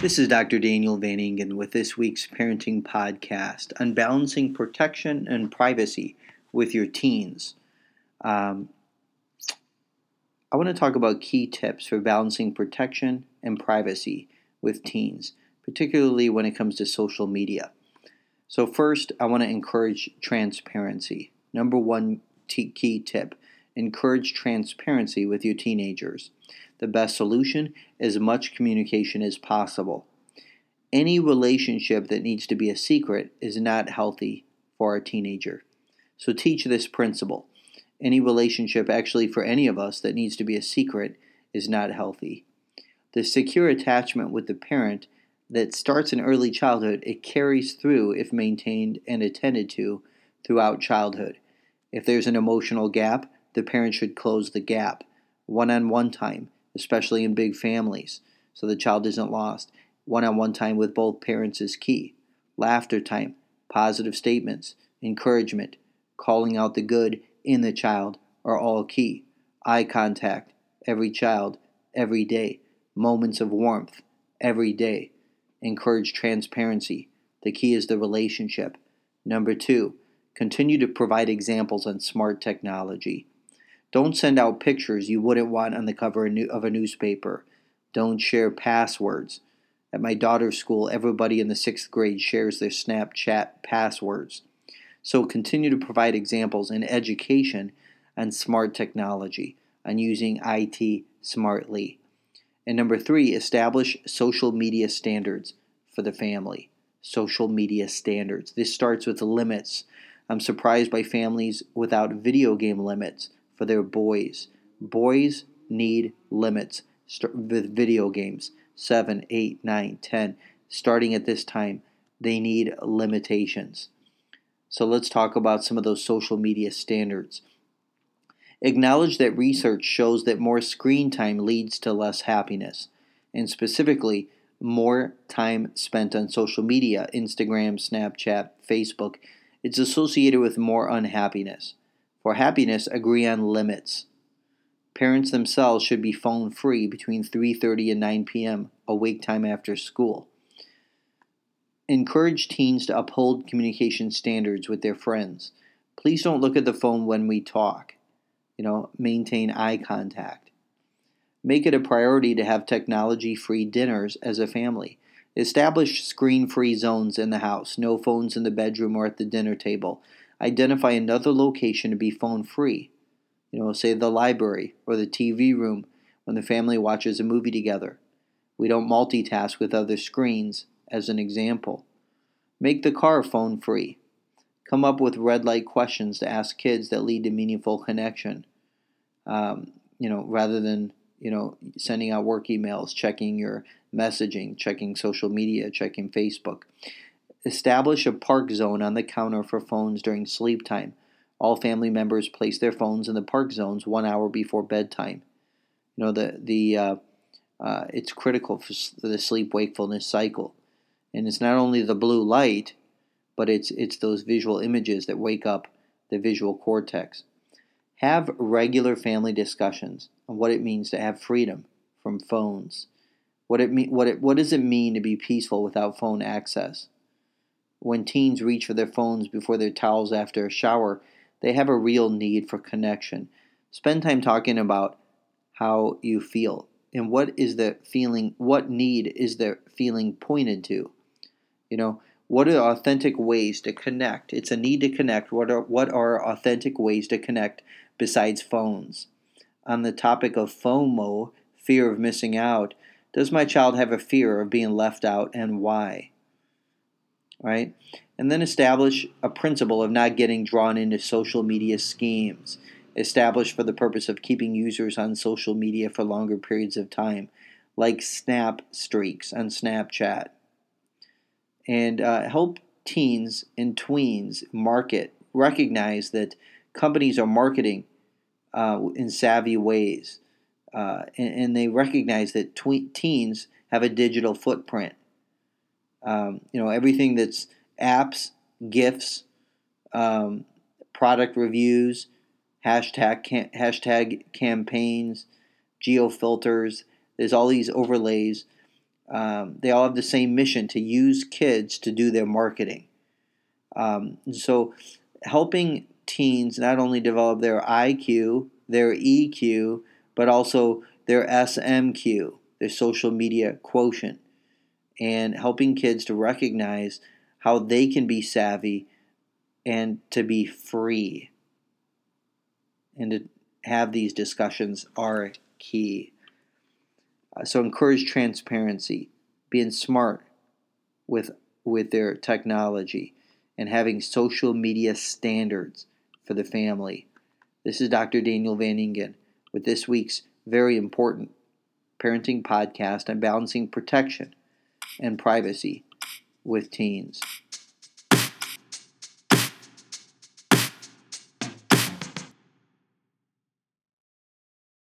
This is Dr. Daniel Van Ingen with this week's parenting podcast on balancing protection and privacy with your teens. Um, I want to talk about key tips for balancing protection and privacy with teens, particularly when it comes to social media. So, first, I want to encourage transparency. Number one t- key tip encourage transparency with your teenagers. The best solution as much communication as possible. Any relationship that needs to be a secret is not healthy for a teenager. So teach this principle. Any relationship, actually, for any of us that needs to be a secret is not healthy. The secure attachment with the parent that starts in early childhood, it carries through if maintained and attended to throughout childhood. If there's an emotional gap, the parent should close the gap one on one time especially in big families, so the child isn't lost. One on one time with both parents is key. Laughter time, positive statements, encouragement, calling out the good in the child are all key. Eye contact, every child, every day. Moments of warmth, every day. Encourage transparency. The key is the relationship. Number two, continue to provide examples on smart technology. Don't send out pictures you wouldn't want on the cover of a newspaper. Don't share passwords. At my daughter's school, everybody in the sixth grade shares their Snapchat passwords. So continue to provide examples in education on smart technology, on using IT smartly. And number three, establish social media standards for the family. Social media standards. This starts with limits. I'm surprised by families without video game limits for their boys. Boys need limits with video games. 7, 8, 9, 10. Starting at this time, they need limitations. So let's talk about some of those social media standards. Acknowledge that research shows that more screen time leads to less happiness, and specifically, more time spent on social media, Instagram, Snapchat, Facebook, it's associated with more unhappiness. For happiness, agree on limits. Parents themselves should be phone free between 3:30 and 9 p.m. awake time after school. Encourage teens to uphold communication standards with their friends. Please don't look at the phone when we talk. You know, maintain eye contact. Make it a priority to have technology free dinners as a family. Establish screen free zones in the house, no phones in the bedroom or at the dinner table identify another location to be phone free. You know, say the library or the TV room when the family watches a movie together. We don't multitask with other screens, as an example. Make the car phone free. Come up with red light questions to ask kids that lead to meaningful connection. Um, you know, rather than you know sending out work emails, checking your messaging, checking social media, checking Facebook. Establish a park zone on the counter for phones during sleep time. All family members place their phones in the park zones one hour before bedtime. You know the the uh, uh, it's critical for the sleep wakefulness cycle, and it's not only the blue light, but it's it's those visual images that wake up the visual cortex. Have regular family discussions on what it means to have freedom from phones. What it mean, what it what does it mean to be peaceful without phone access? When teens reach for their phones before their towels after a shower, they have a real need for connection. Spend time talking about how you feel and what is the feeling, what need is the feeling pointed to. You know, what are authentic ways to connect? It's a need to connect. What are what are authentic ways to connect besides phones? On the topic of FOMO, fear of missing out, does my child have a fear of being left out and why? Right? And then establish a principle of not getting drawn into social media schemes, established for the purpose of keeping users on social media for longer periods of time, like snap streaks on Snapchat. And uh, help teens and tweens market, recognize that companies are marketing uh, in savvy ways. Uh, and, and, they recognize that twe- teens have a digital footprint um, you know, everything that's apps, gifts, um, product reviews, hashtag hashtag campaigns, geo filters. There's all these overlays. Um, they all have the same mission to use kids to do their marketing. Um, so, helping teens not only develop their IQ, their EQ, but also their SMQ, their social media quotient, and helping kids to recognize how they can be savvy and to be free and to have these discussions are key. Uh, so encourage transparency, being smart with with their technology, and having social media standards for the family. This is Dr. Daniel Van Ingen with this week's very important parenting podcast on balancing protection and privacy with teens.